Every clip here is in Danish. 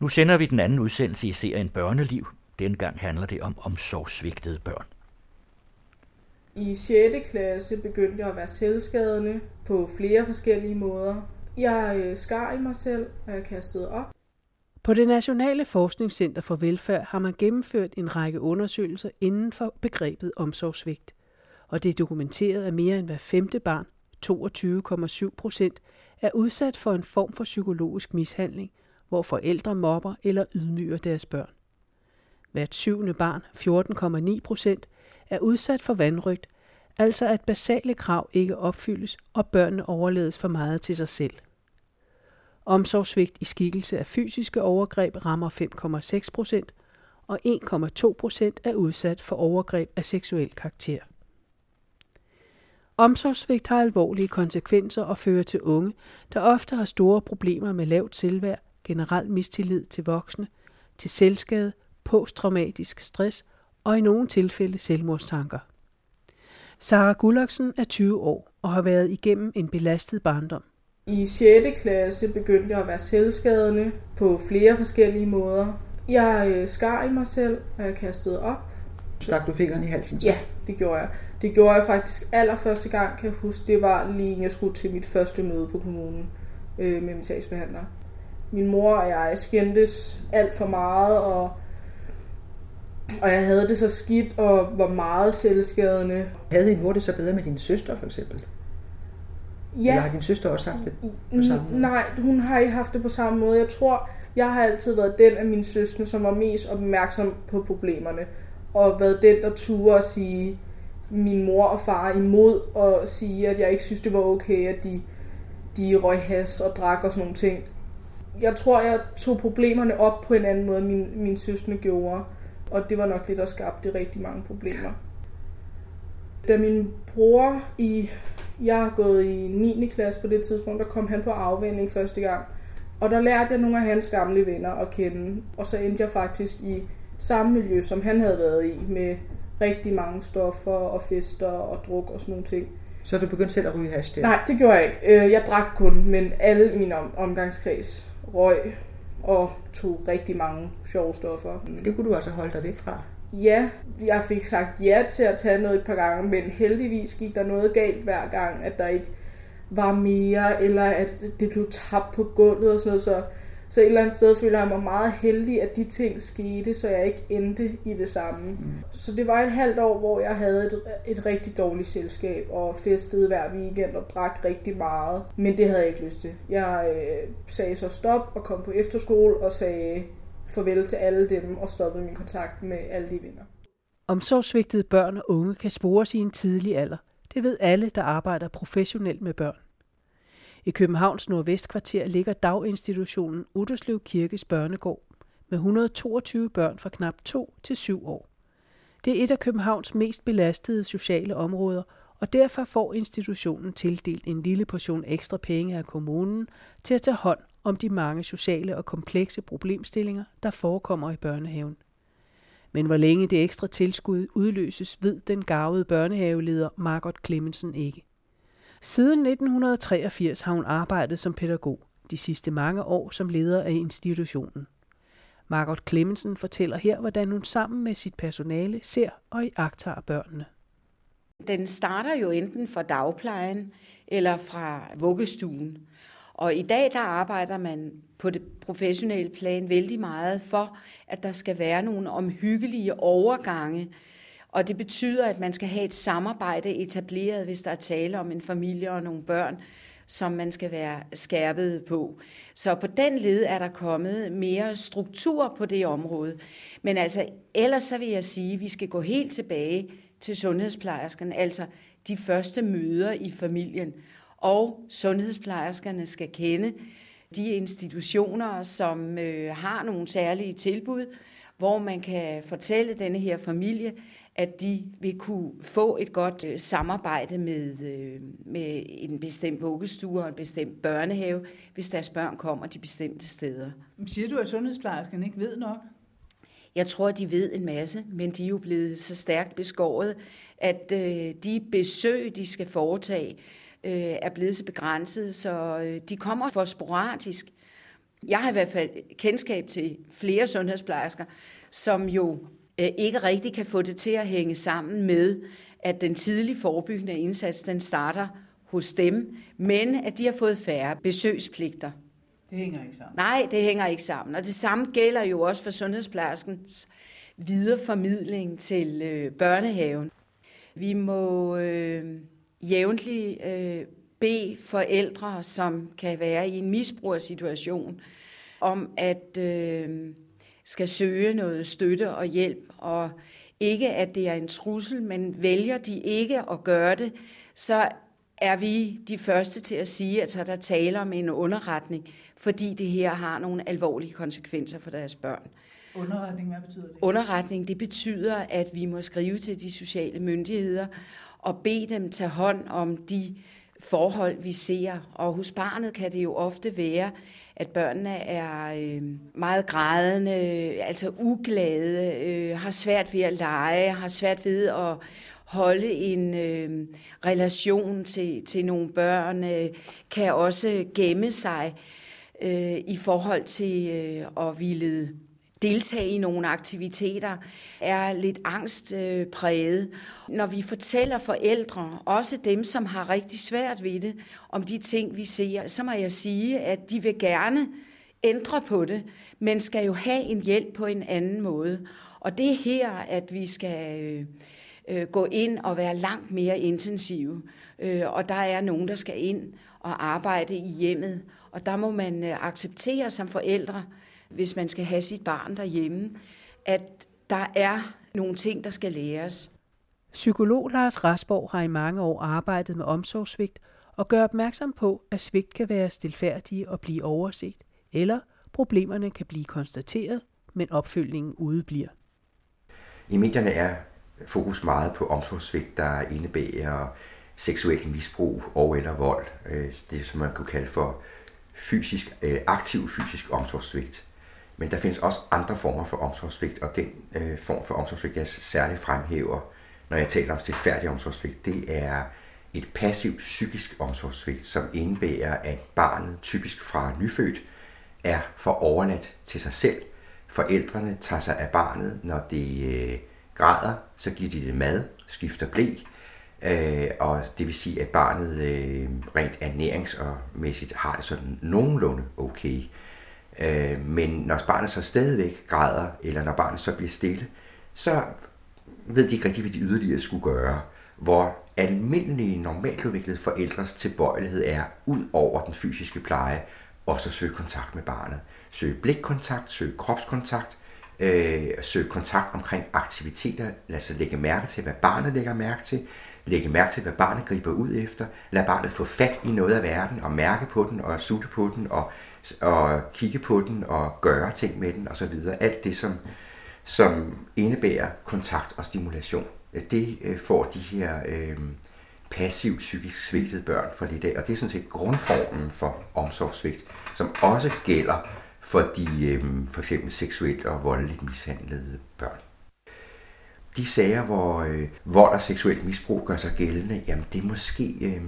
Nu sender vi den anden udsendelse i serien Børneliv. Dengang handler det om omsorgsvigtede børn. I 6. klasse begyndte jeg at være selvskadende på flere forskellige måder. Jeg øh, skar i mig selv, og jeg kastede op. På det Nationale Forskningscenter for Velfærd har man gennemført en række undersøgelser inden for begrebet omsorgsvigt. Og det er dokumenteret, at mere end hver femte barn, 22,7 procent, er udsat for en form for psykologisk mishandling, hvor forældre mobber eller ydmyger deres børn. Hvert syvende barn, 14,9 procent, er udsat for vandrygt, altså at basale krav ikke opfyldes, og børnene overlades for meget til sig selv. Omsorgsvigt i skikkelse af fysiske overgreb rammer 5,6 procent, og 1,2 procent er udsat for overgreb af seksuel karakter. Omsorgsvigt har alvorlige konsekvenser og fører til unge, der ofte har store problemer med lavt selvværd, generel mistillid til voksne, til selvskade, posttraumatisk stress og i nogle tilfælde selvmordstanker. Sara Gullaksen er 20 år og har været igennem en belastet barndom. I 6. klasse begyndte jeg at være selvskadende på flere forskellige måder. Jeg øh, skar i mig selv, og jeg kastede op. Stak du fingeren i halsen? Så? Ja, det gjorde jeg. Det gjorde jeg faktisk allerførste gang, kan jeg huske. Det var lige jeg skulle til mit første møde på kommunen øh, med min sagsbehandler. Min mor og jeg skændtes alt for meget, og, og jeg havde det så skidt og var meget selvskadende. Havde din mor det så bedre med din søster for eksempel? Ja. Eller har din søster også haft det på samme måde? Nej, hun har ikke haft det på samme måde. Jeg tror, jeg har altid været den af mine søstre, som var mest opmærksom på problemerne. Og været den, der turde at sige min mor og far imod, og sige, at jeg ikke synes, det var okay, at de, de røg has og drak og sådan nogle ting. Jeg tror, jeg tog problemerne op på en anden måde, end min, min søstre gjorde. Og det var nok det, der skabte rigtig mange problemer. Da min bror i jeg har gået i 9. klasse på det tidspunkt, der kom han på afvænding første gang. Og der lærte jeg nogle af hans gamle venner at kende. Og så endte jeg faktisk i samme miljø, som han havde været i, med rigtig mange stoffer og fester og druk og sådan nogle ting. Så du begyndte selv at ryge hash der? Nej, det gjorde jeg ikke. Øh, jeg drak kun, men alle i min omgangskreds røg og tog rigtig mange sjove stoffer. Det kunne du altså holde dig væk fra? Ja, jeg fik sagt ja til at tage noget et par gange, men heldigvis gik der noget galt hver gang, at der ikke var mere, eller at det blev tabt på gulvet og sådan noget. Så, så et eller andet sted føler jeg mig meget heldig, at de ting skete, så jeg ikke endte i det samme. Mm. Så det var et halvt år, hvor jeg havde et, et rigtig dårligt selskab, og festede hver weekend og drak rigtig meget. Men det havde jeg ikke lyst til. Jeg øh, sagde så stop og kom på efterskole og sagde, farvel til alle dem og stoppede min kontakt med alle de venner. Omsorgsvigtede børn og unge kan spores i en tidlig alder. Det ved alle, der arbejder professionelt med børn. I Københavns Nordvestkvarter ligger daginstitutionen Utterslev Kirkes Børnegård med 122 børn fra knap 2 til 7 år. Det er et af Københavns mest belastede sociale områder, og derfor får institutionen tildelt en lille portion ekstra penge af kommunen til at tage hånd om de mange sociale og komplekse problemstillinger, der forekommer i børnehaven. Men hvor længe det ekstra tilskud udløses, ved den gavede børnehaveleder Margot Clemmensen ikke. Siden 1983 har hun arbejdet som pædagog, de sidste mange år som leder af institutionen. Margot Clemmensen fortæller her, hvordan hun sammen med sit personale ser og iagtager børnene. Den starter jo enten fra dagplejen eller fra vuggestuen. Og i dag der arbejder man på det professionelle plan vældig meget for, at der skal være nogle omhyggelige overgange. Og det betyder, at man skal have et samarbejde etableret, hvis der er tale om en familie og nogle børn, som man skal være skærpet på. Så på den led er der kommet mere struktur på det område. Men altså, ellers så vil jeg sige, at vi skal gå helt tilbage til sundhedsplejerskerne, altså de første møder i familien og sundhedsplejerskerne skal kende de institutioner, som øh, har nogle særlige tilbud, hvor man kan fortælle denne her familie, at de vil kunne få et godt øh, samarbejde med, øh, med en bestemt vuggestue og en bestemt børnehave, hvis deres børn kommer de bestemte steder. Siger du, at sundhedsplejerskerne ikke ved nok? Jeg tror, de ved en masse, men de er jo blevet så stærkt beskåret, at øh, de besøg, de skal foretage, øh, er blevet så begrænset, så øh, de kommer for sporadisk. Jeg har i hvert fald kendskab til flere sundhedsplejersker, som jo ikke rigtig kan få det til at hænge sammen med, at den tidlige forebyggende indsats, den starter hos dem, men at de har fået færre besøgspligter. Det hænger ikke sammen. Nej, det hænger ikke sammen. Og det samme gælder jo også for sundhedsplejerskens videreformidling til øh, børnehaven. Vi må øh, jævnligt øh, bede forældre, som kan være i en misbrugersituation, om at øh, skal søge noget støtte og hjælp, og ikke at det er en trussel, men vælger de ikke at gøre det, så er vi de første til at sige, at så der taler om en underretning, fordi det her har nogle alvorlige konsekvenser for deres børn. Underretning, hvad betyder det? Underretning, det betyder, at vi må skrive til de sociale myndigheder og bede dem tage hånd om de forhold, vi ser. Og hos barnet kan det jo ofte være, at børnene er øh, meget grædende, altså uglade, øh, har svært ved at lege, har svært ved at holde en øh, relation til, til nogle børn, øh, kan også gemme sig øh, i forhold til øh, at ville deltage i nogle aktiviteter, er lidt angstpræget. Øh, Når vi fortæller forældre, også dem, som har rigtig svært ved det, om de ting, vi ser, så må jeg sige, at de vil gerne ændre på det, men skal jo have en hjælp på en anden måde. Og det er her, at vi skal øh, øh gå ind og være langt mere intensive. Øh, og der er nogen, der skal ind og arbejde i hjemmet. Og der må man øh, acceptere som forældre, hvis man skal have sit barn derhjemme, at der er nogle ting, der skal læres. Psykolog Lars Rasborg har i mange år arbejdet med omsorgssvigt og gør opmærksom på, at svigt kan være stilfærdige og blive overset, eller problemerne kan blive konstateret, men opfølgningen udebliver. I medierne er fokus meget på omsorgssvigt, der indebærer seksuel misbrug og eller vold. Øh, det som man kunne kalde for fysisk, øh, aktiv fysisk omsorgssvigt. Men der findes også andre former for omsorgssvigt, og den øh, form for omsorgssvigt, jeg særligt fremhæver, når jeg taler om stilfærdig omsorgssvigt, det er et passivt psykisk omsorgssvigt, som indebærer, at barnet, typisk fra nyfødt, er for overnat til sig selv. Forældrene tager sig af barnet, når det øh, græder, så giver de det mad, skifter blæ, øh, og det vil sige, at barnet øh, rent ernæringsmæssigt har det sådan nogenlunde okay. Øh, Øh, men når barnet så stadigvæk græder, eller når barnet så bliver stille, så ved de ikke rigtig, hvad de yderligere skulle gøre. Hvor almindelige, normalt udviklede forældres tilbøjelighed er, ud over den fysiske pleje, også at søge kontakt med barnet. Søge blikkontakt, søge kropskontakt, øh, søge kontakt omkring aktiviteter, lad os lægge mærke til, hvad barnet lægger mærke til, lægge mærke til, hvad barnet griber ud efter, lad barnet få fat i noget af verden, og mærke på den, og sutte på den, og og kigge på den og gøre ting med den osv. Alt det, som, som indebærer kontakt og stimulation, det øh, får de her øh, passivt psykisk svigtede børn for lidt af. Og det er sådan set grundformen for omsorgssvigt, som også gælder for de øh, for eksempel seksuelt og voldeligt mishandlede børn. De sager, hvor øh, vold og seksuelt misbrug gør sig gældende, jamen det er måske øh,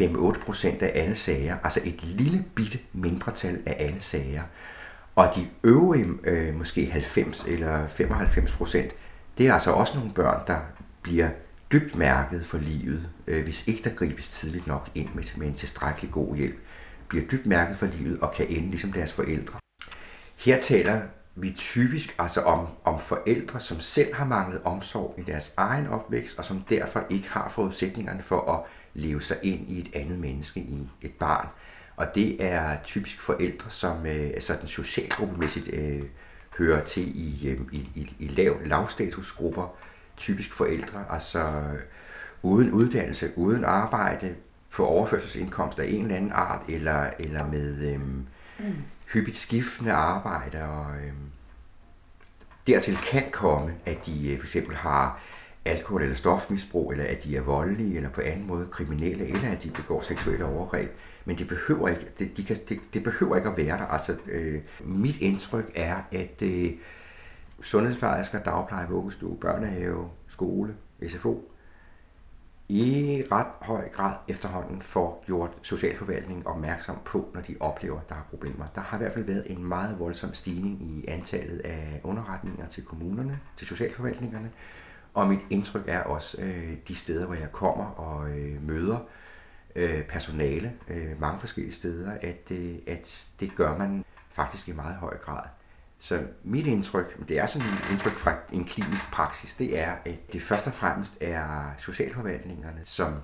5-8 procent af alle sager, altså et lille bitte mindretal af alle sager. Og de øvrige, øh, måske 90 eller 95 procent, det er altså også nogle børn, der bliver dybt mærket for livet, øh, hvis ikke der gribes tidligt nok ind med, med en tilstrækkelig god hjælp, bliver dybt mærket for livet og kan ende ligesom deres forældre. Her taler vi typisk altså om, om forældre, som selv har manglet omsorg i deres egen opvækst, og som derfor ikke har forudsætningerne for at leve sig ind i et andet menneske, i et barn. Og det er typisk forældre, som øh, sådan socialgruppemæssigt øh, hører til i, øh, i, i, i lav, lavstatusgrupper. Typisk forældre, altså uden uddannelse, uden arbejde, på overførselsindkomst af en eller anden art, eller, eller med øh, mm. hyppigt skiftende arbejde. Og, øh, dertil kan komme, at de øh, for eksempel har alkohol- eller stofmisbrug, eller at de er voldelige, eller på anden måde kriminelle, eller at de begår seksuelle overgreb. Men det behøver ikke, det, de kan, det, det behøver ikke at være der. Altså, øh, mit indtryk er, at øh, sundhedsplejersker, dagpleje, vuggestue, børnehave, skole, SFO, i ret høj grad efterhånden får gjort socialforvaltningen opmærksom på, når de oplever, at der er problemer. Der har i hvert fald været en meget voldsom stigning i antallet af underretninger til kommunerne, til socialforvaltningerne, og mit indtryk er også øh, de steder, hvor jeg kommer og øh, møder øh, personale øh, mange forskellige steder, at, øh, at det gør man faktisk i meget høj grad. Så mit indtryk, det er sådan et indtryk fra en klinisk praksis, det er, at det først og fremmest er socialforvaltningerne, som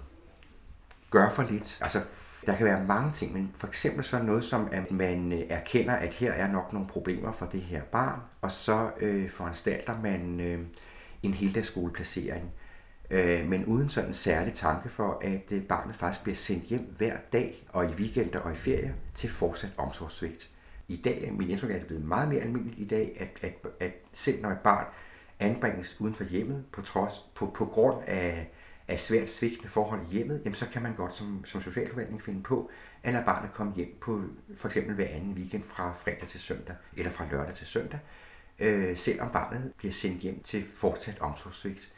gør for lidt. Altså, der kan være mange ting, men for eksempel så noget som, at man øh, erkender, at her er nok nogle problemer for det her barn, og så øh, foranstalter man øh, en heldagsskoleplacering, øh, men uden sådan en særlig tanke for, at øh, barnet faktisk bliver sendt hjem hver dag, og i weekender og i ferie, til fortsat omsorgssvigt. I dag, min indtryk er, at det er blevet meget mere almindeligt i dag, at, at, at selv når et barn anbringes uden for hjemmet, på, trods, på, på grund af, af svært svigtende forhold i hjemmet, jamen så kan man godt som, som socialforvaltning finde på, at lade barnet komme hjem på for eksempel hver anden weekend fra fredag til søndag, eller fra lørdag til søndag, øh, selvom barnet bliver sendt hjem til fortsat omsorgsvigt.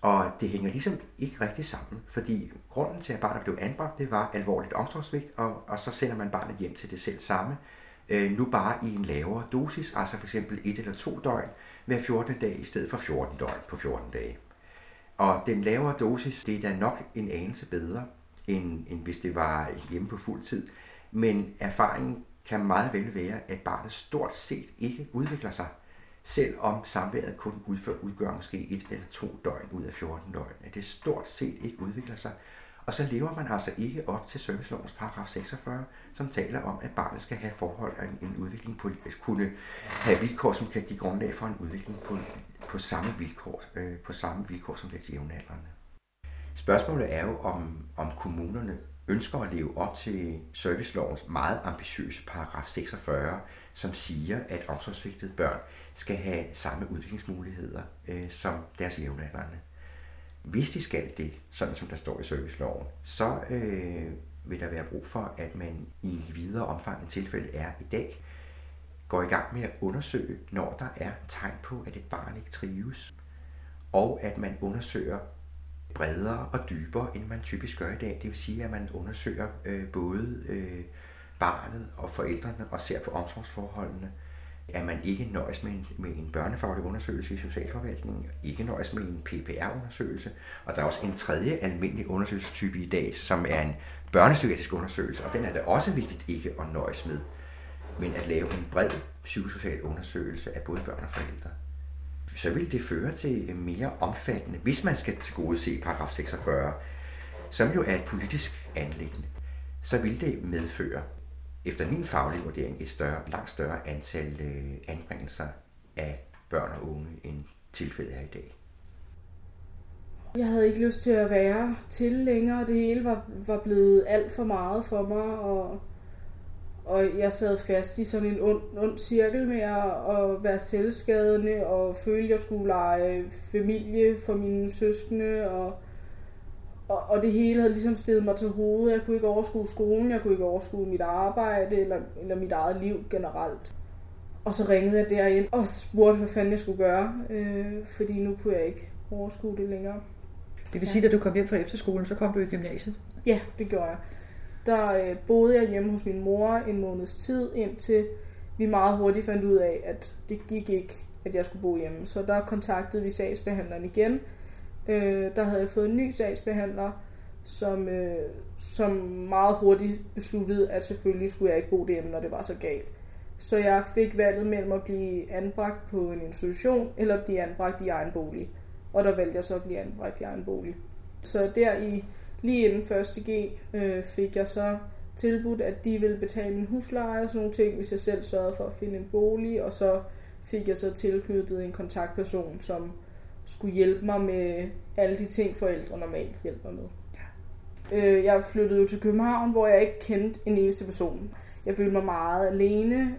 Og det hænger ligesom ikke rigtig sammen, fordi grunden til, at barnet blev anbragt, det var alvorligt omsorgsvigt, og, og så sender man barnet hjem til det selv samme, øh, nu bare i en lavere dosis, altså for eksempel et eller to døgn hver 14. dag i stedet for 14 døgn på 14 dage. Og den lavere dosis, det er da nok en anelse bedre, end, end hvis det var hjemme på fuld tid. Men erfaringen kan meget vel være, at barnet stort set ikke udvikler sig, selvom samværet kun udfører, udgør måske et eller to døgn ud af 14 døgn. At det stort set ikke udvikler sig, og så lever man altså ikke op til servicelovens paragraf 46, som taler om, at barnet skal have forhold af en, en udvikling på, kunne have vilkår, som kan give grundlag for en udvikling på, på samme vilkår, øh, på samme vilkår som det jævnaldrende. Spørgsmålet er jo, om, om kommunerne ønsker at leve op til servicelovens meget ambitiøse paragraf 46, som siger, at omsorgsvigtede børn skal have samme udviklingsmuligheder øh, som deres jævnaldrende. Hvis de skal det, sådan som der står i serviceloven, så øh, vil der være brug for, at man i videre omfang end tilfældet er i dag, går i gang med at undersøge, når der er tegn på, at et barn ikke trives, og at man undersøger bredere og dybere, end man typisk gør i dag. Det vil sige, at man undersøger øh, både øh, barnet og forældrene og ser på omsorgsforholdene, at man ikke nøjes med en, med en børnefaglig undersøgelse i socialforvaltningen, ikke nøjes med en PPR-undersøgelse, og der er også en tredje almindelig undersøgelsestype i dag, som er en børnepsykiatrisk undersøgelse, og den er det også vigtigt ikke at nøjes med, men at lave en bred psykosocial undersøgelse af både børn og forældre. Så vil det føre til mere omfattende, hvis man skal til gode se paragraf 46, som jo er et politisk anlæggende, så vil det medføre efter min faglige vurdering et større, langt større antal øh, anbringelser af børn og unge, end tilfældet er i dag. Jeg havde ikke lyst til at være til længere. Det hele var, var blevet alt for meget for mig, og, og jeg sad fast i sådan en ond, ond cirkel med at, at være selvskadende, og føle, at jeg skulle lege familie for mine søskende, og og, og det hele havde ligesom stedet mig til hovedet. Jeg kunne ikke overskue skolen, jeg kunne ikke overskue mit arbejde eller, eller mit eget liv generelt. Og så ringede jeg derind og spurgte, hvad fanden jeg skulle gøre, øh, fordi nu kunne jeg ikke overskue det længere. Det vil sige, ja. at du kom hjem fra efterskolen, så kom du i gymnasiet? Ja, det gjorde jeg. Der øh, boede jeg hjemme hos min mor en måneds tid, indtil vi meget hurtigt fandt ud af, at det gik ikke, at jeg skulle bo hjemme. Så der kontaktede vi sagsbehandleren igen, øh, der havde jeg fået en ny sagsbehandler, som, øh, som meget hurtigt besluttede, at selvfølgelig skulle jeg ikke bo derhjemme, når det var så galt. Så jeg fik valget mellem at blive anbragt på en institution, eller blive anbragt i egen bolig. Og der valgte jeg så at blive anbragt i egen bolig. Så der i lige inden 1. G øh, fik jeg så tilbudt, at de ville betale en husleje og sådan nogle ting, hvis jeg selv sørgede for at finde en bolig, og så fik jeg så tilknyttet en kontaktperson, som skulle hjælpe mig med alle de ting, forældre normalt hjælper med. Øh, jeg flyttede jo til København, hvor jeg ikke kendte en eneste person. Jeg følte mig meget alene,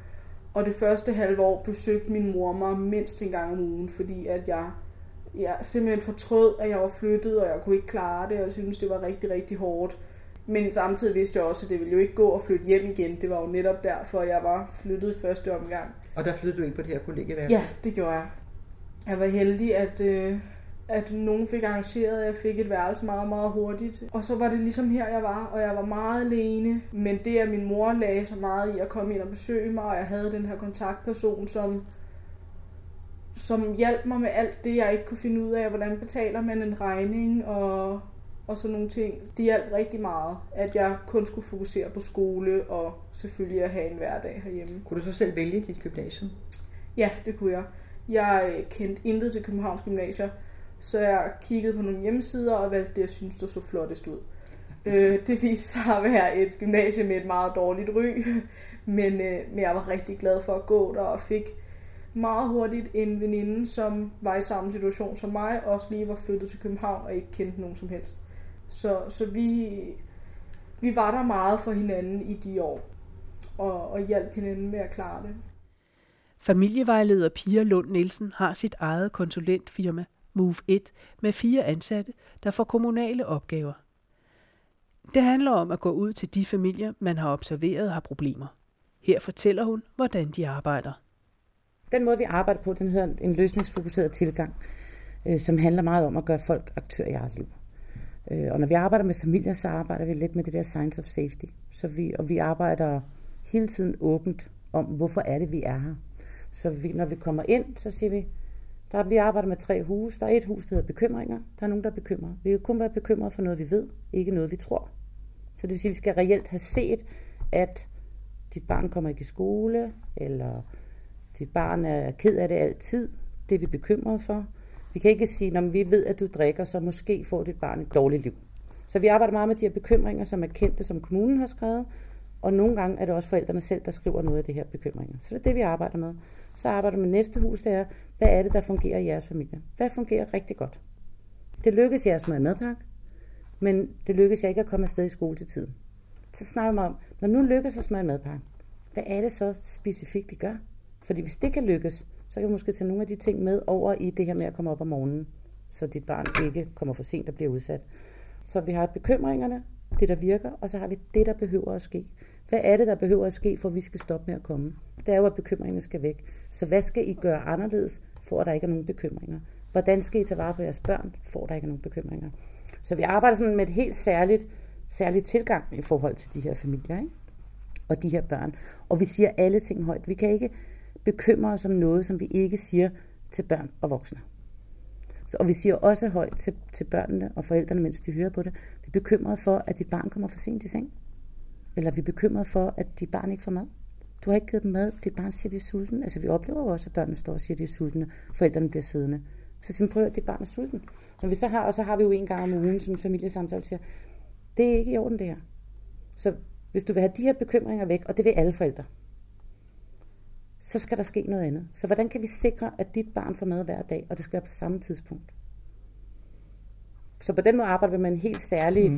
og det første halve år besøgte min mor mig mindst en gang om ugen, fordi at jeg, jeg simpelthen fortrød, at jeg var flyttet, og jeg kunne ikke klare det, og jeg synes, det var rigtig, rigtig hårdt. Men samtidig vidste jeg også, at det ville jo ikke gå at flytte hjem igen. Det var jo netop derfor, jeg var flyttet i første omgang. Og der flyttede du ind på det her kollegeværelse? Ja, det gjorde jeg jeg var heldig, at, øh, at nogen fik arrangeret, at jeg fik et værelse meget, meget hurtigt. Og så var det ligesom her, jeg var, og jeg var meget alene. Men det, at min mor lagde så meget i at komme ind og besøge mig, og jeg havde den her kontaktperson, som, som hjalp mig med alt det, jeg ikke kunne finde ud af. Hvordan betaler man en regning, og, og sådan nogle ting. Det hjalp rigtig meget, at jeg kun skulle fokusere på skole, og selvfølgelig at have en hverdag herhjemme. Kunne du så selv vælge dit gymnasium? Ja, det kunne jeg. Jeg kendte intet til Københavns Gymnasier, så jeg kiggede på nogle hjemmesider og valgte det, jeg synes, der så flottest ud. Øh, det viste sig at være et gymnasie med et meget dårligt ry, men, øh, men jeg var rigtig glad for at gå der og fik meget hurtigt en veninde, som var i samme situation som mig, også lige var flyttet til København og ikke kendte nogen som helst. Så, så vi, vi var der meget for hinanden i de år, og, og hjalp hinanden med at klare det. Familievejleder Pia Lund Nielsen har sit eget konsulentfirma, Move 1, med fire ansatte, der får kommunale opgaver. Det handler om at gå ud til de familier, man har observeret har problemer. Her fortæller hun, hvordan de arbejder. Den måde, vi arbejder på, den hedder en løsningsfokuseret tilgang, øh, som handler meget om at gøre folk aktør i eget liv. Øh, og når vi arbejder med familier, så arbejder vi lidt med det der science of safety. Så vi, og vi arbejder hele tiden åbent om, hvorfor er det, vi er her. Så vi, når vi kommer ind, så siger vi, der, vi arbejder med tre huse. Der er et hus, der hedder bekymringer. Der er nogen, der er bekymret. Vi kan kun være bekymret for noget, vi ved, ikke noget, vi tror. Så det vil sige, at vi skal reelt have set, at dit barn kommer ikke i skole, eller dit barn er ked af det altid. Det er vi bekymrede for. Vi kan ikke sige, når vi ved, at du drikker, så måske får dit barn et dårligt liv. Så vi arbejder meget med de her bekymringer, som er kendte, som kommunen har skrevet, og nogle gange er det også forældrene selv, der skriver noget af det her bekymringer. Så det er det, vi arbejder med. Så arbejder vi med næste hus, det er, hvad er det, der fungerer i jeres familie? Hvad fungerer rigtig godt? Det lykkes jeres med madpakke, men det lykkes jeg ikke at komme afsted i skole til tiden. Så snakker vi om, når nu lykkes os med en madpakke, hvad er det så specifikt, de gør? Fordi hvis det kan lykkes, så kan vi måske tage nogle af de ting med over i det her med at komme op om morgenen, så dit barn ikke kommer for sent og bliver udsat. Så vi har bekymringerne, det der virker, og så har vi det, der behøver at ske. Hvad er det, der behøver at ske, for at vi skal stoppe med at komme? Det er jo, at bekymringerne skal væk. Så hvad skal I gøre anderledes, for at der ikke er nogen bekymringer? Hvordan skal I tage vare på jeres børn, for at der ikke er nogen bekymringer? Så vi arbejder sådan med et helt særligt, særligt tilgang i forhold til de her familier, ikke? og de her børn. Og vi siger alle ting højt. Vi kan ikke bekymrer os om noget, som vi ikke siger til børn og voksne. Så, og vi siger også højt til, til børnene og forældrene, mens de hører på det, vi er bekymrede for, at dit barn kommer for sent i seng. Eller vi er bekymrede for, at dit barn ikke får mad. Du har ikke givet dem mad, dit barn siger, de er sulten. Altså vi oplever jo også, at børnene står og siger, de er sultne, forældrene bliver siddende. Så siger vi, prøv at dit barn er sulten. Når vi så har, og så har vi jo en gang om ugen sådan en familiesamtale, siger, det er ikke i orden det her. Så hvis du vil have de her bekymringer væk, og det vil alle forældre, så skal der ske noget andet. Så hvordan kan vi sikre, at dit barn får mad hver dag, og det skal være på samme tidspunkt? Så på den måde arbejder vi med en helt særlig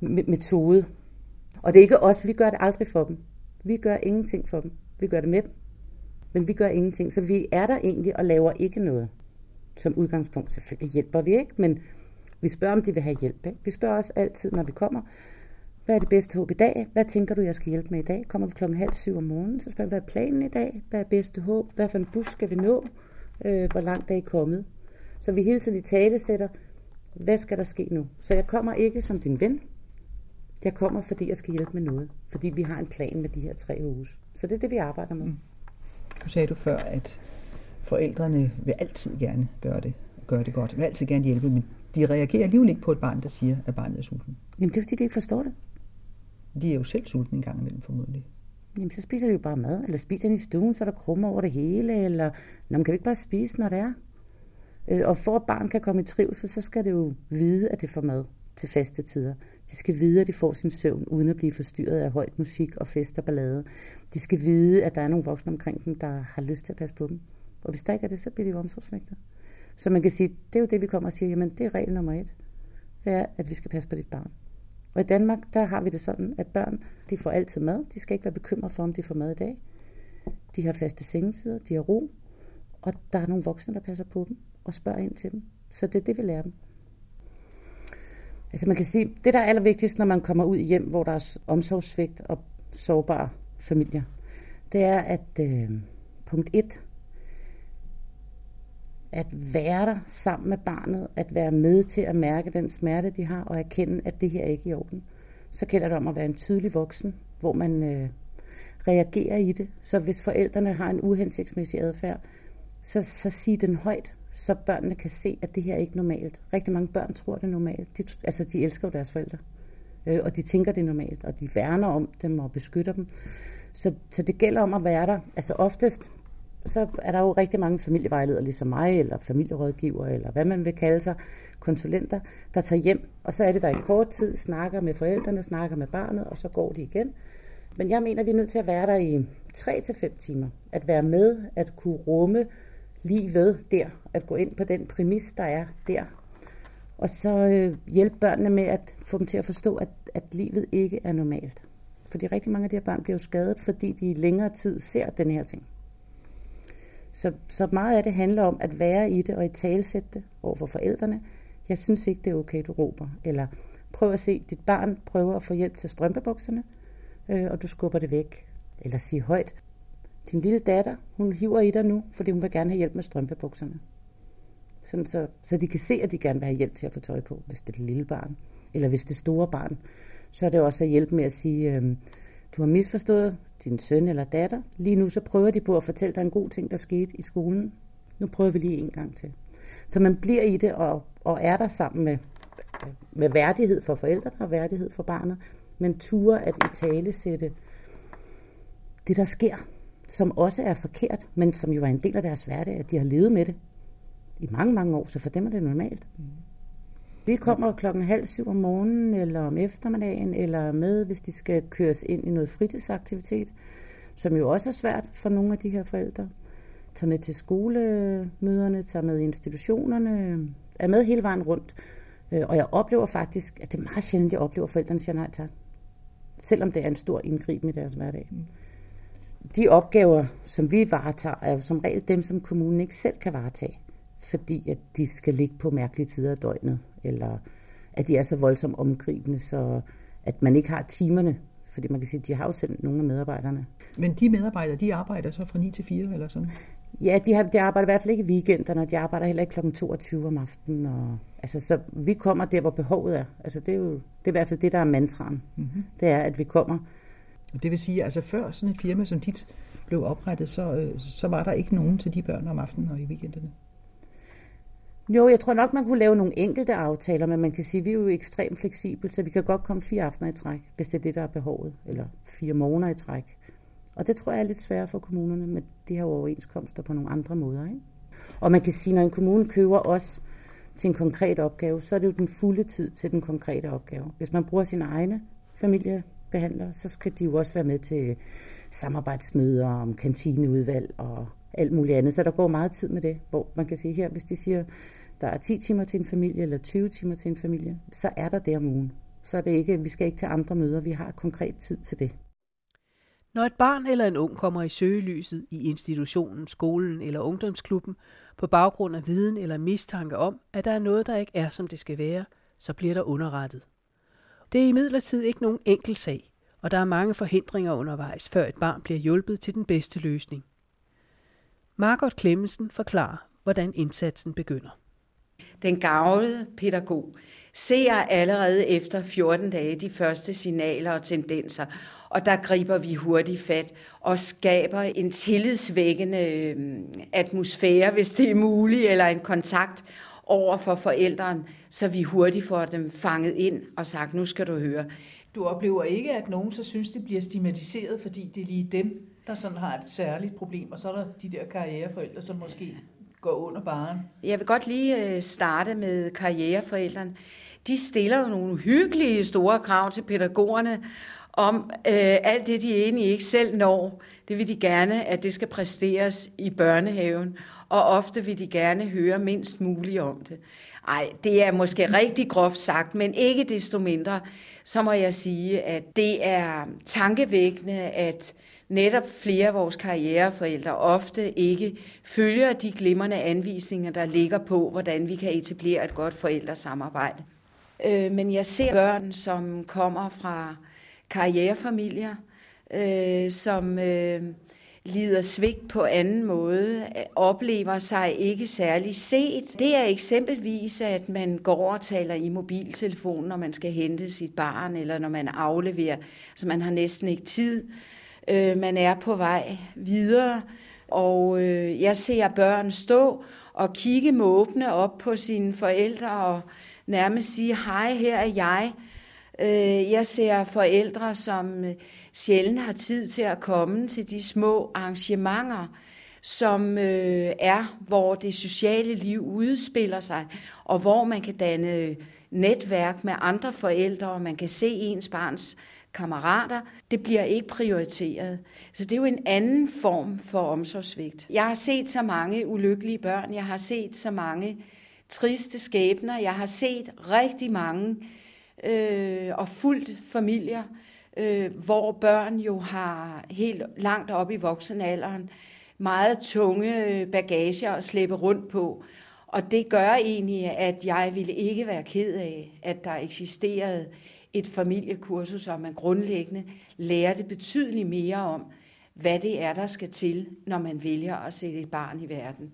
mm. metode. Og det er ikke os, vi gør det aldrig for dem. Vi gør ingenting for dem. Vi gør det med dem. Men vi gør ingenting. Så vi er der egentlig og laver ikke noget. Som udgangspunkt selvfølgelig hjælper vi ikke, men vi spørger, om de vil have hjælp. Ikke? Vi spørger også altid, når vi kommer, hvad er det bedste håb i dag? Hvad tænker du, jeg skal hjælpe med i dag? Kommer vi klokken halv syv om morgenen, så spørger vi, hvad er planen i dag? Hvad er bedste håb? Hvad for en bus skal vi nå? Øh, hvor langt er I kommet? Så vi hele tiden i tale sætter, hvad skal der ske nu? Så jeg kommer ikke som din ven. Jeg kommer, fordi jeg skal hjælpe med noget. Fordi vi har en plan med de her tre huse. Så det er det, vi arbejder med. Mm. Nu sagde du før, at forældrene vil altid gerne gøre det, gøre det godt. Vil altid gerne hjælpe, men de reagerer alligevel ikke på et barn, der siger, at barnet er sulten. Jamen det er fordi, de ikke forstår det. De er jo selv sultne en gang imellem formodentlig. Jamen, så spiser de jo bare mad, eller spiser de i stuen, så er der krummer over det hele, eller Nå, man kan jo ikke bare spise, når det er. Øh, og for at barn kan komme i trivsel, så skal det jo vide, at det får mad til faste tider. De skal vide, at de får sin søvn, uden at blive forstyrret af højt musik og fest og ballade. De skal vide, at der er nogle voksne omkring dem, der har lyst til at passe på dem. Og hvis der ikke er det, så bliver de jo omsorgsvægtet. Så man kan sige, det er jo det, vi kommer og siger, jamen det er regel nummer et. Det er, at vi skal passe på dit barn. Og i Danmark, der har vi det sådan, at børn, de får altid mad. De skal ikke være bekymret for, om de får mad i dag. De har faste sengetider, de har ro, og der er nogle voksne, der passer på dem og spørger ind til dem. Så det er det, vi lærer dem. Altså man kan sige, det der er allervigtigst, når man kommer ud i hjem, hvor der er omsorgssvigt og sårbare familier, det er, at øh, punkt 1, at være der sammen med barnet, at være med til at mærke den smerte, de har, og erkende, at det her er ikke i orden. Så gælder det om at være en tydelig voksen, hvor man øh, reagerer i det. Så hvis forældrene har en uhensigtsmæssig adfærd, så, så sig den højt, så børnene kan se, at det her er ikke normalt. Rigtig mange børn tror, det er normalt. De, altså, de elsker jo deres forældre, øh, og de tænker, det er normalt, og de værner om dem og beskytter dem. Så, så det gælder om at være der. Altså oftest, så er der jo rigtig mange familievejledere, ligesom mig, eller familierådgiver, eller hvad man vil kalde sig, konsulenter, der tager hjem, og så er det der i kort tid, snakker med forældrene, snakker med barnet, og så går de igen. Men jeg mener, vi er nødt til at være der i 3-5 timer. At være med, at kunne rumme lige ved der, at gå ind på den præmis, der er der. Og så øh, hjælpe børnene med at få dem til at forstå, at, at livet ikke er normalt. Fordi rigtig mange af de her børn bliver jo skadet, fordi de i længere tid ser den her ting. Så, så meget af det handler om at være i det og i talsætte det over for forældrene. Jeg synes ikke, det er okay, du råber. Eller prøv at se, dit barn prøver at få hjælp til strømpebukserne, øh, og du skubber det væk. Eller sig højt, din lille datter, hun hiver i dig nu, fordi hun vil gerne have hjælp med strømpebukserne. Sådan så, så de kan se, at de gerne vil have hjælp til at få tøj på, hvis det er det lille barn. Eller hvis det er store barn, så er det også at hjælpe med at sige, øh, du har misforstået din søn eller datter. Lige nu så prøver de på at fortælle dig en god ting, der skete i skolen. Nu prøver vi lige en gang til. Så man bliver i det og, og er der sammen med, med værdighed for forældrene og værdighed for barnet, men turer at i tale sætte det, der sker, som også er forkert, men som jo er en del af deres hverdag, at de har levet med det i mange, mange år, så for dem er det normalt. Mm. Vi kommer klokken halv syv om morgenen, eller om eftermiddagen, eller med, hvis de skal køres ind i noget fritidsaktivitet, som jo også er svært for nogle af de her forældre. Tager med til skolemøderne, tager med i institutionerne, er med hele vejen rundt. Øh, og jeg oplever faktisk, at det er meget sjældent, jeg oplever, at forældrene siger nej tak. Selvom det er en stor indgriben i deres hverdag. Mm. De opgaver, som vi varetager, er som regel dem, som kommunen ikke selv kan varetage fordi at de skal ligge på mærkelige tider af døgnet, eller at de er så voldsomt omgribende, så at man ikke har timerne, fordi man kan sige, at de har jo sendt nogle af medarbejderne. Men de medarbejdere, de arbejder så fra 9 til 4 eller sådan? Ja, de, har, de arbejder i hvert fald ikke i weekenderne, og de arbejder heller ikke kl. 22 om aftenen. Og, altså, så vi kommer der, hvor behovet er. Altså, det er jo det er i hvert fald det, der er mantraen. Mm-hmm. Det er, at vi kommer. Det vil sige, altså før sådan et firma som dit blev oprettet, så, øh, så var der ikke nogen til de børn om aftenen og i weekenderne? Jo, jeg tror nok, man kunne lave nogle enkelte aftaler, men man kan sige, at vi er jo ekstremt fleksible, så vi kan godt komme fire aftener i træk, hvis det er det, der er behovet, eller fire måneder i træk. Og det tror jeg er lidt sværere for kommunerne med de her overenskomster på nogle andre måder. Ikke? Og man kan sige, når en kommune køber os til en konkret opgave, så er det jo den fulde tid til den konkrete opgave. Hvis man bruger sine egne familiebehandlere, så skal de jo også være med til samarbejdsmøder om kantineudvalg og alt muligt andet. Så der går meget tid med det, hvor man kan sige her, hvis de siger, der er 10 timer til en familie, eller 20 timer til en familie, så er der det om ugen. Så er det ikke, vi skal ikke til andre møder, vi har konkret tid til det. Når et barn eller en ung kommer i søgelyset i institutionen, skolen eller ungdomsklubben på baggrund af viden eller mistanke om, at der er noget, der ikke er, som det skal være, så bliver der underrettet. Det er imidlertid ikke nogen enkel sag, og der er mange forhindringer undervejs, før et barn bliver hjulpet til den bedste løsning. Margot Klemmensen forklarer, hvordan indsatsen begynder. Den gavlede pædagog ser allerede efter 14 dage de første signaler og tendenser, og der griber vi hurtigt fat og skaber en tillidsvækkende øhm, atmosfære, hvis det er muligt, eller en kontakt over for forældrene, så vi hurtigt får dem fanget ind og sagt, nu skal du høre. Du oplever ikke, at nogen så synes, det bliver stigmatiseret, fordi det er lige dem, der sådan har et særligt problem, og så er der de der karriereforældre, som måske går under baren. Jeg vil godt lige øh, starte med karriereforældrene. De stiller jo nogle hyggelige store krav til pædagogerne, om øh, alt det, de egentlig ikke selv når. Det vil de gerne, at det skal præsteres i børnehaven, og ofte vil de gerne høre mindst muligt om det. Ej, det er måske rigtig groft sagt, men ikke desto mindre, så må jeg sige, at det er tankevækkende, at netop flere af vores karriereforældre ofte ikke følger de glimrende anvisninger, der ligger på, hvordan vi kan etablere et godt forældresamarbejde. Øh, men jeg ser børn, som kommer fra karrierefamilier, øh, som øh, lider svigt på anden måde, oplever sig ikke særlig set. Det er eksempelvis, at man går og taler i mobiltelefonen, når man skal hente sit barn, eller når man afleverer, så man har næsten ikke tid. Øh, man er på vej videre, og øh, jeg ser børn stå og kigge måbne op på sine forældre og nærmest sige, hej, her er jeg. Øh, jeg ser forældre, som øh, sjældent har tid til at komme til de små arrangementer, som øh, er, hvor det sociale liv udspiller sig, og hvor man kan danne øh, netværk med andre forældre, og man kan se ens barns kammerater. Det bliver ikke prioriteret. Så det er jo en anden form for omsorgsvigt. Jeg har set så mange ulykkelige børn, jeg har set så mange triste skæbner, jeg har set rigtig mange øh, og fuldt familier, øh, hvor børn jo har helt langt op i voksenalderen meget tunge øh, bagager at slæbe rundt på. Og det gør egentlig, at jeg ville ikke være ked af, at der eksisterede et familiekursus, så man grundlæggende lærer det betydeligt mere om, hvad det er, der skal til, når man vælger at sætte et barn i verden.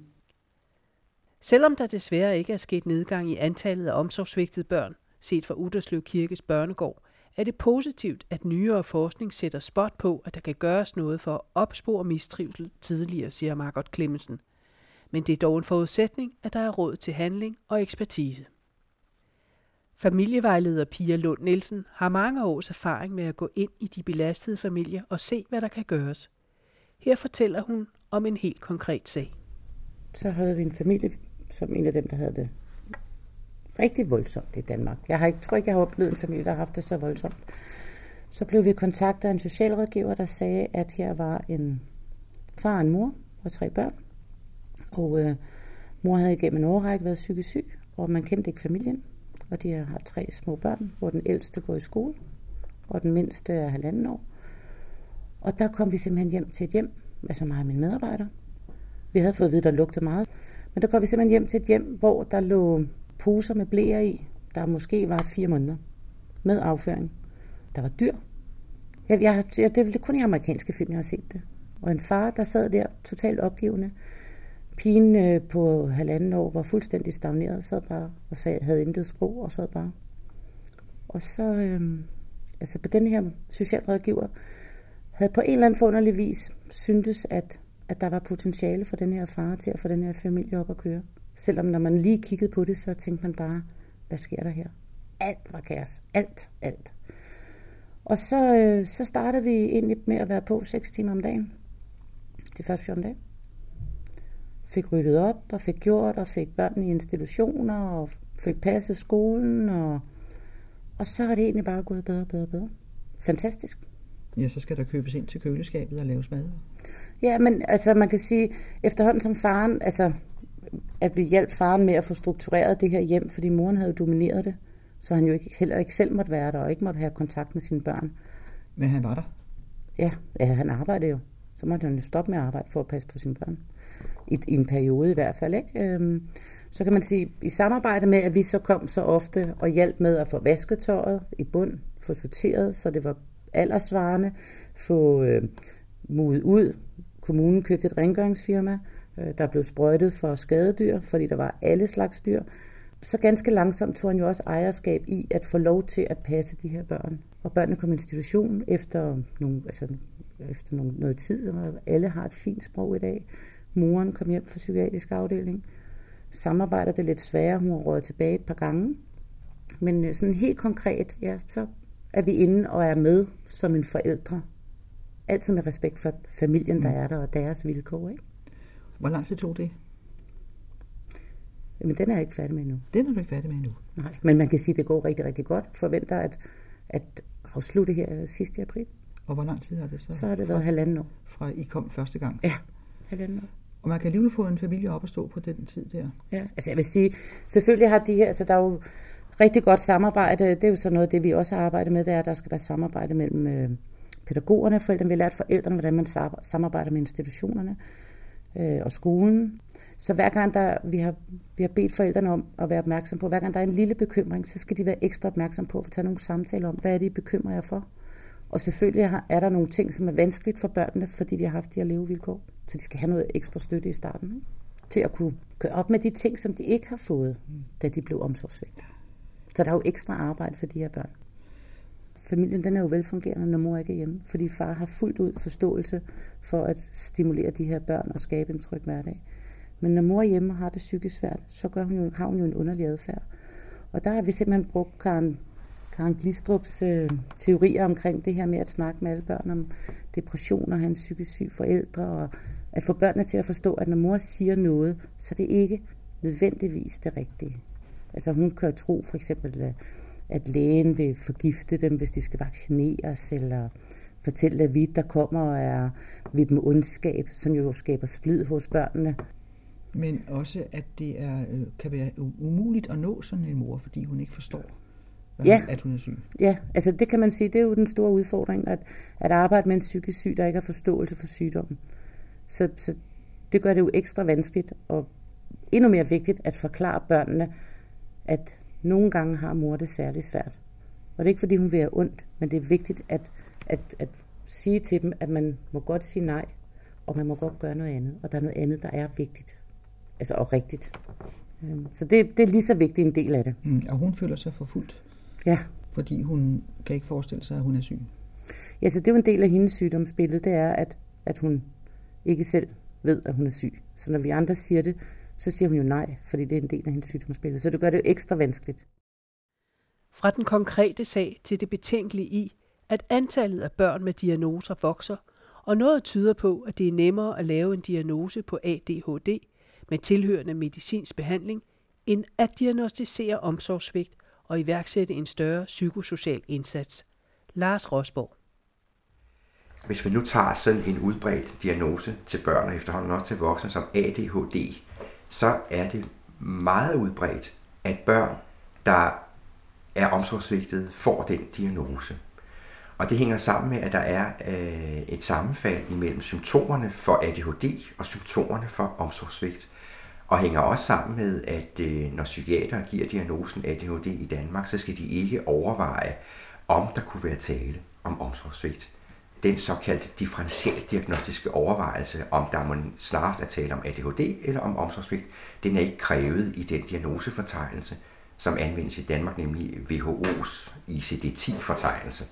Selvom der desværre ikke er sket nedgang i antallet af omsorgsvigtede børn, set fra Uderslev Kirkes børnegård, er det positivt, at nyere forskning sætter spot på, at der kan gøres noget for at opspore mistrivsel tidligere, siger Margot Clemmensen. Men det er dog en forudsætning, at der er råd til handling og ekspertise. Familievejleder Pia Lund Nielsen har mange års erfaring med at gå ind i de belastede familier og se, hvad der kan gøres. Her fortæller hun om en helt konkret sag. Så havde vi en familie, som en af dem, der havde det rigtig voldsomt i Danmark. Jeg har ikke, tror ikke, jeg har oplevet en familie, der har haft det så voldsomt. Så blev vi kontaktet af en socialrådgiver, der sagde, at her var en far og en mor og tre børn. Og øh, mor havde igennem en årrække været psykisk syg, og man kendte ikke familien. Og de har tre små børn, hvor den ældste går i skole, og den mindste er halvanden år. Og der kom vi simpelthen hjem til et hjem, altså mig og mine medarbejdere. Vi havde fået at vide, at der lugtede meget. Men der kom vi simpelthen hjem til et hjem, hvor der lå poser med blæer i, der måske var fire måneder, med afføring. Der var dyr. Jeg, jeg, jeg, det er kun i amerikanske film, jeg har set det. Og en far, der sad der totalt opgivende. Pigen øh, på halvanden år var fuldstændig stagneret, sad bare og sag, havde intet sprog og sad bare. Og så, øh, altså på den her socialrådgiver, havde på en eller anden forunderlig vis syntes, at, at der var potentiale for den her far til at få den her familie op at køre. Selvom når man lige kiggede på det, så tænkte man bare, hvad sker der her? Alt var kaos. Alt, alt. Og så, øh, så startede vi egentlig med at være på 6 timer om dagen. De første 14 dage. Fik ryddet op og fik gjort og fik børn i institutioner og fik passet skolen. Og, og så er det egentlig bare gået bedre og bedre og bedre. Fantastisk. Ja, så skal der købes ind til køleskabet og laves mad. Ja, men altså man kan sige, efterhånden som faren, altså at vi hjalp faren med at få struktureret det her hjem, fordi moren havde domineret det, så han jo ikke, heller ikke selv måtte være der, og ikke måtte have kontakt med sine børn. Men han var der? Ja, ja han arbejdede jo. Så måtte han jo stoppe med at arbejde for at passe på sine børn. I, i en periode i hvert fald, ikke? Øhm, så kan man sige, i samarbejde med, at vi så kom så ofte og hjalp med at få vasket tøjet i bund, få sorteret, så det var aldersvarende, få øh, mudet ud. Kommunen købte et rengøringsfirma, Øh, der blev sprøjtet for skadedyr, fordi der var alle slags dyr. Så ganske langsomt tog han jo også ejerskab i at få lov til at passe de her børn. Og børnene kom i institution efter, nogle, altså, efter nogle, noget tid, og alle har et fint sprog i dag. Moren kom hjem fra psykiatrisk afdeling. Samarbejder det lidt sværere, hun har rådet tilbage et par gange. Men øh, sådan helt konkret, ja, så er vi inde og er med som en forældre. Altid med respekt for familien, der mm. er der, og deres vilkår. Ikke? Hvor lang tid tog det? Jamen, den er jeg ikke færdig med endnu. Den er du ikke færdig med endnu? Nej, men man kan sige, at det går rigtig, rigtig godt. Forventer at, at afslutte her sidste april. Og hvor lang tid har det så? Så har det været halvanden år. Fra I kom første gang? Ja, halvanden år. Og man kan alligevel få en familie op at stå på den tid der? Ja, altså jeg vil sige, selvfølgelig har de her, altså der er jo rigtig godt samarbejde. Det er jo så noget af det, vi også har arbejdet med, det er, at der skal være samarbejde mellem øh, pædagogerne, forældrene. Vi har lært forældrene, hvordan man samarbejder med institutionerne øh, og skolen. Så hver gang der, vi, har, vi har bedt forældrene om at være opmærksom på, hver gang der er en lille bekymring, så skal de være ekstra opmærksom på at tage nogle samtaler om, hvad er det, I bekymrer jer for? Og selvfølgelig er der nogle ting, som er vanskeligt for børnene, fordi de har haft de her levevilkår. Så de skal have noget ekstra støtte i starten. Ikke? Til at kunne gøre op med de ting, som de ikke har fået, da de blev omsorgsvægt. Så der er jo ekstra arbejde for de her børn. Familien den er jo velfungerende, når mor ikke er hjemme, fordi far har fuldt ud forståelse for at stimulere de her børn og skabe en tryg hverdag. Men når mor er hjemme og har det psykisk svært, så gør hun jo, har hun jo en underlig adfærd. Og der har vi simpelthen brugt Karen, Karen Glistrups øh, teorier omkring det her med at snakke med alle børn om depression og hans psykisk syg forældre, og at få børnene til at forstå, at når mor siger noget, så er det ikke nødvendigvis det rigtige. Altså hun kan tro for eksempel, øh, at lægen vil forgifte dem, hvis de skal vaccineres, eller fortælle, at vi, der kommer og er ved dem ondskab, som jo skaber splid hos børnene. Men også, at det er, øh, kan være umuligt at nå sådan en mor, fordi hun ikke forstår, ja. at hun er syg. Ja, altså det kan man sige, det er jo den store udfordring, at, at arbejde med en psykisk syg, der ikke har forståelse for sygdommen. Så, så det gør det jo ekstra vanskeligt, og endnu mere vigtigt at forklare børnene, at nogle gange har mor det særligt svært. Og det er ikke, fordi hun vil have ondt, men det er vigtigt at, at, at sige til dem, at man må godt sige nej, og man må godt gøre noget andet. Og der er noget andet, der er vigtigt. Altså og rigtigt. Øhm, så det, det er lige så vigtigt en del af det. Mm, og hun føler sig forfulgt. Ja. Fordi hun kan ikke forestille sig, at hun er syg. Ja, så det er jo en del af hendes sygdomsbillede, det er, at, at hun ikke selv ved, at hun er syg. Så når vi andre siger det, så siger hun jo nej, fordi det er en del af hendes sygdomsbillede. Så det gør det jo ekstra vanskeligt. Fra den konkrete sag til det betænkelige i, at antallet af børn med diagnoser vokser, og noget tyder på, at det er nemmere at lave en diagnose på ADHD med tilhørende medicinsk behandling, end at diagnostisere omsorgssvigt og iværksætte en større psykosocial indsats. Lars Rosborg. Hvis vi nu tager sådan en udbredt diagnose til børn og efterhånden også til voksne som ADHD, så er det meget udbredt, at børn, der er omsorgsvigtet, får den diagnose. Og det hænger sammen med, at der er øh, et sammenfald imellem symptomerne for ADHD og symptomerne for omsorgsvigt. Og hænger også sammen med, at øh, når psykiater giver diagnosen ADHD i Danmark, så skal de ikke overveje, om der kunne være tale om omsorgsvigt den såkaldte differentialdiagnostiske overvejelse, om der må snarest er tale om ADHD eller om omsorgsvigt, den er ikke krævet i den diagnosefortegnelse, som anvendes i Danmark, nemlig WHO's ICD-10-fortegnelse.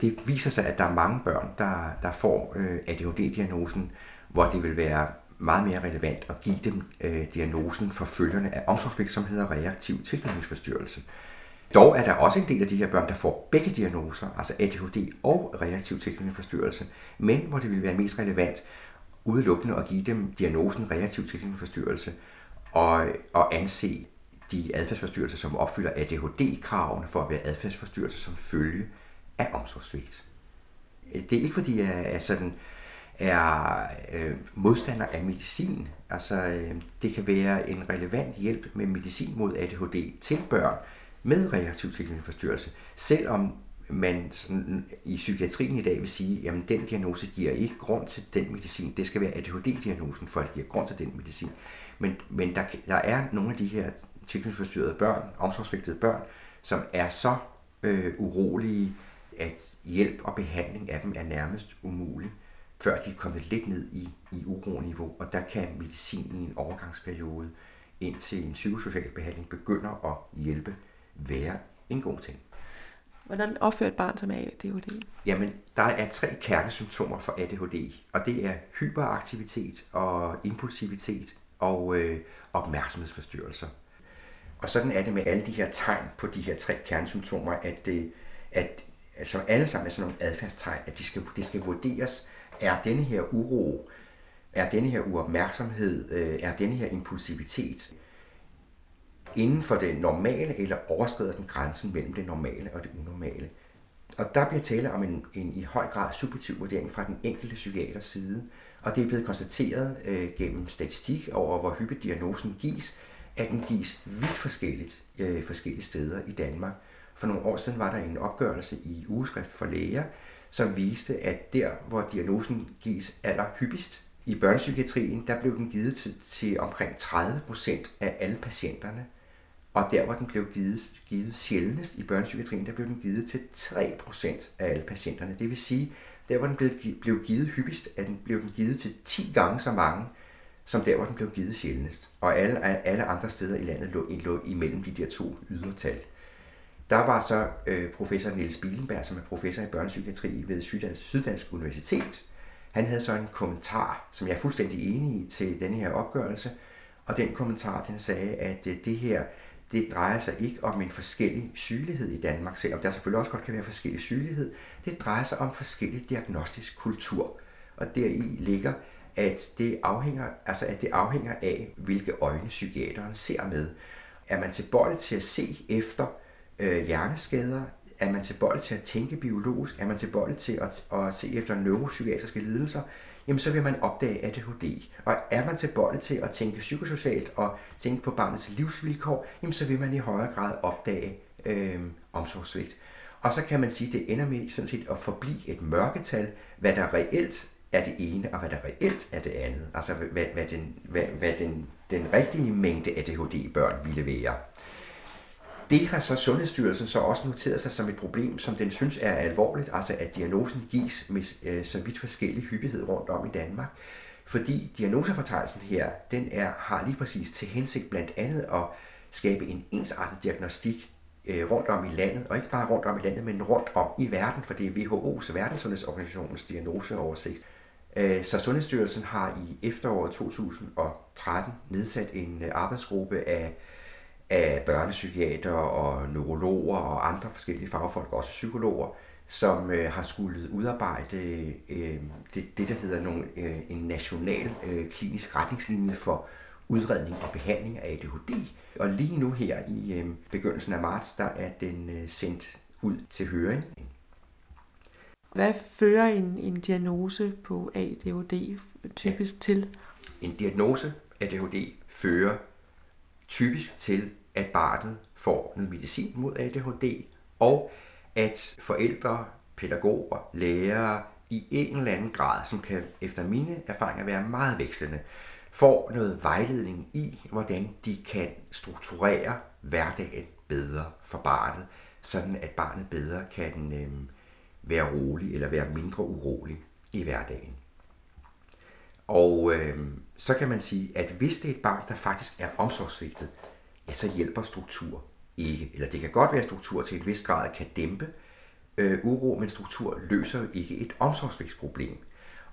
Det viser sig, at der er mange børn, der, der får øh, ADHD-diagnosen, hvor det vil være meget mere relevant at give dem øh, diagnosen for følgerne af omsorgspligt, som hedder reaktiv tilknytningsforstyrrelse. Dog er der også en del af de her børn, der får begge diagnoser, altså ADHD og reaktiv tilknytningsforstyrrelse, men hvor det vil være mest relevant udelukkende at give dem diagnosen reaktiv tilknytningsforstyrrelse og, og anse de adfærdsforstyrrelser, som opfylder ADHD-kravene for at være adfærdsforstyrrelser som følge af omsorgssvigt. Det er ikke fordi, jeg er sådan er øh, modstander af medicin. Altså, øh, det kan være en relevant hjælp med medicin mod ADHD til børn, med reaktiv tilknytningsforstyrrelse, selvom man sådan, i psykiatrien i dag vil sige, at den diagnose giver ikke grund til den medicin. Det skal være ADHD-diagnosen, for at give grund til den medicin. Men, men der, der er nogle af de her tilknytningsforstyrrede børn, omsorgsvigtede børn, som er så øh, urolige, at hjælp og behandling af dem er nærmest umulig, før de er kommet lidt ned i, i uroniveau. Og der kan medicin i en overgangsperiode, indtil en psykosocial behandling begynder at hjælpe, være en god ting. Hvordan opfører et barn som ADHD? Jamen, der er tre kernesymptomer for ADHD, og det er hyperaktivitet og impulsivitet og øh, opmærksomhedsforstyrrelser. Og sådan er det med alle de her tegn på de her tre kernesymptomer, at, det, at altså alle sammen er sådan nogle adfærdstegn, at de skal, det skal vurderes, er denne her uro, er denne her uopmærksomhed, øh, er denne her impulsivitet, inden for det normale, eller overskrider den grænsen mellem det normale og det unormale. Og der bliver tale om en, en i høj grad subjektiv vurdering fra den enkelte psykiaters side, og det er blevet konstateret øh, gennem statistik over, hvor hyppigt diagnosen gives, at den gives vidt forskelligt øh, forskellige steder i Danmark. For nogle år siden var der en opgørelse i ugeskrift for læger, som viste, at der, hvor diagnosen gives allerhyppigst i børnepsykiatrien, der blev den givet til, til omkring 30 procent af alle patienterne Og der, hvor den blev givet, givet sjældnest i børnepsykiatrien, der blev den givet til 3% af alle patienterne. Det vil sige, der hvor den blev, blev givet hyppigst, at den blev den givet til 10 gange så mange, som der hvor den blev givet sjældnest. Og alle, alle andre steder i landet lå, lå imellem de der to ydertal. Der var så øh, professor Niels Bielenberg, som er professor i børnepsykiatri ved Syddansk, Syddansk Universitet. Han havde så en kommentar, som jeg er fuldstændig enig i til denne her opgørelse, og den kommentar, den sagde, at øh, det her, det drejer sig ikke om en forskellig sygelighed i Danmark, selvom der selvfølgelig også godt kan være forskellig sygelighed. Det drejer sig om forskellig diagnostisk kultur. Og deri ligger, at det afhænger, altså at det afhænger af, hvilke øjne psykiateren ser med. Er man tilbøjelig til at se efter øh, hjerneskader? Er man tilbøjelig til at tænke biologisk? Er man tilbøjelig til at, at se efter neuropsykiatriske lidelser? Jamen så vil man opdage ADHD. Og er man tilbøjelig til at tænke psykosocialt og tænke på barnets livsvilkår, jamen så vil man i højere grad opdage øh, omsorgssvigt. Og så kan man sige, at det ender med sådan set at forblive et mørketal, hvad der reelt er det ene, og hvad der reelt er det andet. Altså hvad, hvad, den, hvad, hvad den, den rigtige mængde ADHD-børn ville være. Det har så Sundhedsstyrelsen så også noteret sig som et problem, som den synes er alvorligt, altså at diagnosen gives med øh, så vidt forskellig hyppighed rundt om i Danmark. Fordi diagnosefortegnelsen her, den er, har lige præcis til hensigt blandt andet at skabe en ensartet diagnostik øh, rundt om i landet, og ikke bare rundt om i landet, men rundt om i verden, for det er WHO's Verdenssundhedsorganisationens diagnoseoversigt. Øh, så Sundhedsstyrelsen har i efteråret 2013 nedsat en øh, arbejdsgruppe af af børnepsykiater og neurologer og andre forskellige fagfolk, også psykologer, som øh, har skulle udarbejde øh, det, det, der hedder nogle, øh, en national øh, klinisk retningslinje for udredning og behandling af ADHD. Og lige nu her i øh, begyndelsen af marts, der er den øh, sendt ud til høring. Hvad fører en, en diagnose på ADHD typisk ja. til? En diagnose ADHD fører typisk til at barnet får noget medicin mod ADHD, og at forældre, pædagoger, lærere i en eller anden grad, som kan efter mine erfaringer være meget vekslende, får noget vejledning i, hvordan de kan strukturere hverdagen bedre for barnet, sådan at barnet bedre kan øh, være rolig eller være mindre urolig i hverdagen. Og øh, så kan man sige, at hvis det er et barn, der faktisk er omsorgsvigtet, at så hjælper struktur ikke. Eller det kan godt være, at struktur til et vis grad kan dæmpe øh, uro, men struktur løser jo ikke et omsorgsvægtsproblem.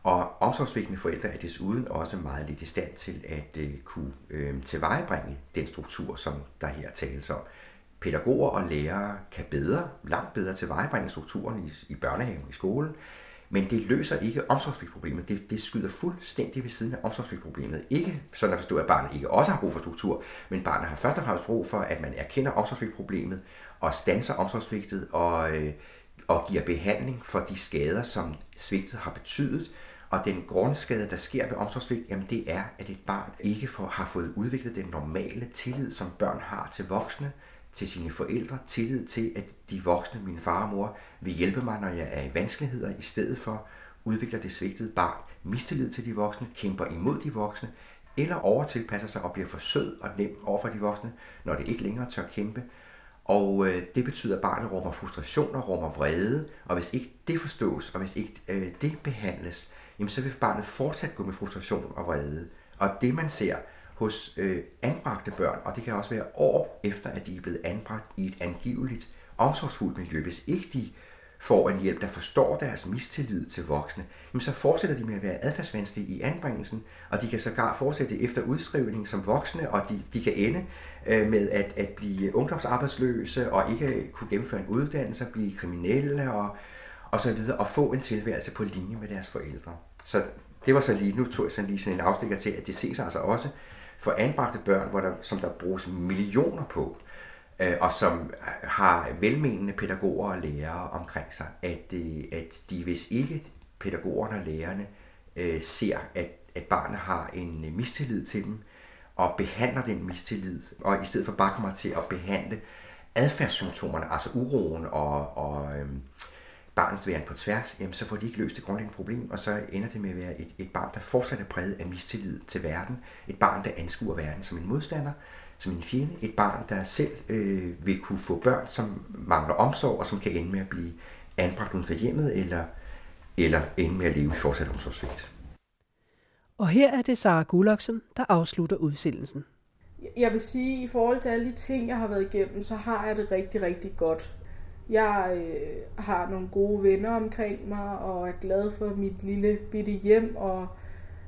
Og omsorgsvægtende forældre er desuden også meget lidt i stand til at øh, kunne øh, tilvejebringe den struktur, som der her tales om. Pædagoger og lærere kan bedre, langt bedre tilvejebringe strukturen i, i børnehaven, i skolen, men det løser ikke omsorgspligtproblemet. Det, det skyder fuldstændig ved siden af omsorgspligtproblemet. Ikke sådan at forstå, at barnet ikke også har brug for struktur, men barnet har først og fremmest brug for, at man erkender omsorgspligtproblemet og stanser omsorgssvigtet og, øh, og giver behandling for de skader, som svigtet har betydet. Og den grundskade, der sker ved omsorgssvigt, jamen det er, at et barn ikke får, har fået udviklet den normale tillid, som børn har til voksne, til sine forældre, tillid til, at de voksne, min far og mor, vil hjælpe mig, når jeg er i vanskeligheder, i stedet for udvikler det svigtede barn mistillid til de voksne, kæmper imod de voksne, eller overtilpasser sig og bliver for sød og nem over for de voksne, når det ikke længere tør kæmpe. Og øh, det betyder, at barnet rummer frustration og rummer vrede, og hvis ikke det forstås, og hvis ikke øh, det behandles, jamen så vil barnet fortsat gå med frustration og vrede. Og det man ser, hos øh, anbragte børn, og det kan også være år efter, at de er blevet anbragt i et angiveligt omsorgsfuldt miljø. Hvis ikke de får en hjælp, der forstår deres mistillid til voksne, jamen så fortsætter de med at være adfærdsvanskelige i anbringelsen, og de kan sågar fortsætte efter udskrivning som voksne, og de, de kan ende øh, med at, at blive ungdomsarbejdsløse og ikke kunne gennemføre en uddannelse, blive kriminelle og, og så videre, og få en tilværelse på linje med deres forældre. Så det var så lige, nu tog jeg sådan lige sådan en afstikker til, at det ses altså også for anbragte børn, hvor der, som der bruges millioner på, øh, og som har velmenende pædagoger og lærere omkring sig, at, øh, at de, hvis ikke pædagogerne og lærerne øh, ser, at, at barnet har en øh, mistillid til dem, og behandler den mistillid, og i stedet for bare kommer til at behandle adfærdssymptomerne, altså uroen og, og øh, barnets væren på tværs, jamen så får de ikke løst det grundlæggende problem, og så ender det med at være et, et barn, der fortsat er præget af mistillid til verden. Et barn, der anskuer verden som en modstander, som en fjende. Et barn, der selv øh, vil kunne få børn, som mangler omsorg, og som kan ende med at blive anbragt uden for hjemmet, eller, eller ende med at leve i fortsat omsorgsvigt. Og her er det Sara Gulaksen, der afslutter udsendelsen. Jeg vil sige, at i forhold til alle de ting, jeg har været igennem, så har jeg det rigtig, rigtig godt. Jeg øh, har nogle gode venner omkring mig, og er glad for mit lille bitte hjem, og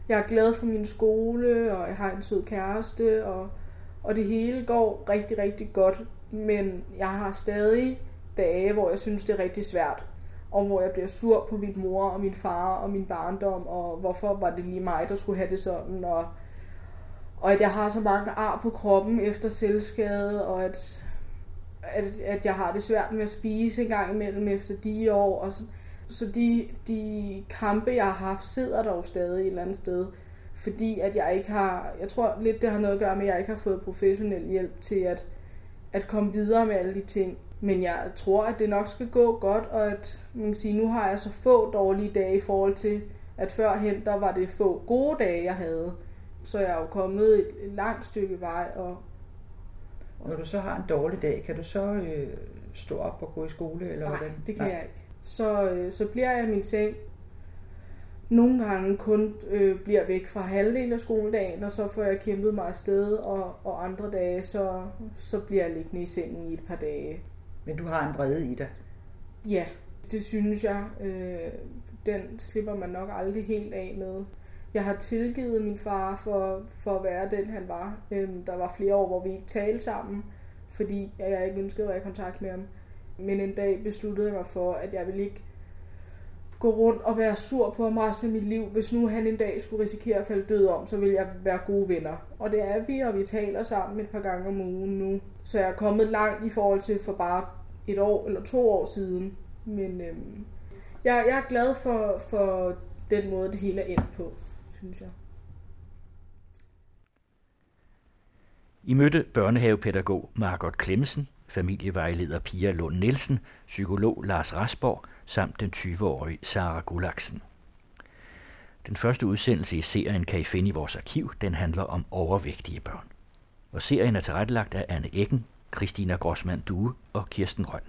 jeg er glad for min skole, og jeg har en sød kæreste, og, og det hele går rigtig, rigtig godt. Men jeg har stadig dage, hvor jeg synes, det er rigtig svært, og hvor jeg bliver sur på min mor og min far og min barndom, og hvorfor var det lige mig, der skulle have det sådan, og, og at jeg har så mange ar på kroppen efter selvskade, og at at, at jeg har det svært med at spise en gang imellem efter de år. Og så, så de, de kampe, jeg har haft, sidder dog stadig et eller andet sted. Fordi at jeg ikke har, jeg tror lidt, det har noget at gøre med, at jeg ikke har fået professionel hjælp til at, at komme videre med alle de ting. Men jeg tror, at det nok skal gå godt, og at man kan sige, nu har jeg så få dårlige dage i forhold til, at førhen der var det få gode dage, jeg havde. Så jeg er jo kommet et, et langt stykke vej, og, du så har en dårlig dag, kan du så øh, stå op og gå i skole? Eller Nej, hvordan? det kan Nej. jeg ikke. Så, øh, så bliver jeg i min seng. Nogle gange kun øh, bliver væk fra halvdelen af skoledagen, og så får jeg kæmpet mig afsted, og, og andre dage, så, så bliver jeg liggende i sengen i et par dage. Men du har en vrede i dig? Ja, det synes jeg. Øh, den slipper man nok aldrig helt af med. Jeg har tilgivet min far for, for at være den, han var. Øhm, der var flere år, hvor vi ikke talte sammen, fordi jeg ikke ønskede at være i kontakt med ham. Men en dag besluttede jeg mig for, at jeg ville ikke gå rundt og være sur på ham resten af mit liv. Hvis nu han en dag skulle risikere at falde død om, så vil jeg være gode venner. Og det er vi, og vi taler sammen et par gange om ugen nu. Så jeg er kommet langt i forhold til for bare et år eller to år siden. Men øhm, jeg, jeg er glad for, for den måde, det hele er endt på synes jeg. I mødte børnehavepædagog Margot Klemsen, familievejleder Pia Lund Nielsen, psykolog Lars Rasborg samt den 20-årige Sara Gulaksen. Den første udsendelse i serien kan I finde i vores arkiv. Den handler om overvægtige børn. Og serien er tilrettelagt af Anne Eggen, Christina Grossmann Due og Kirsten Røn.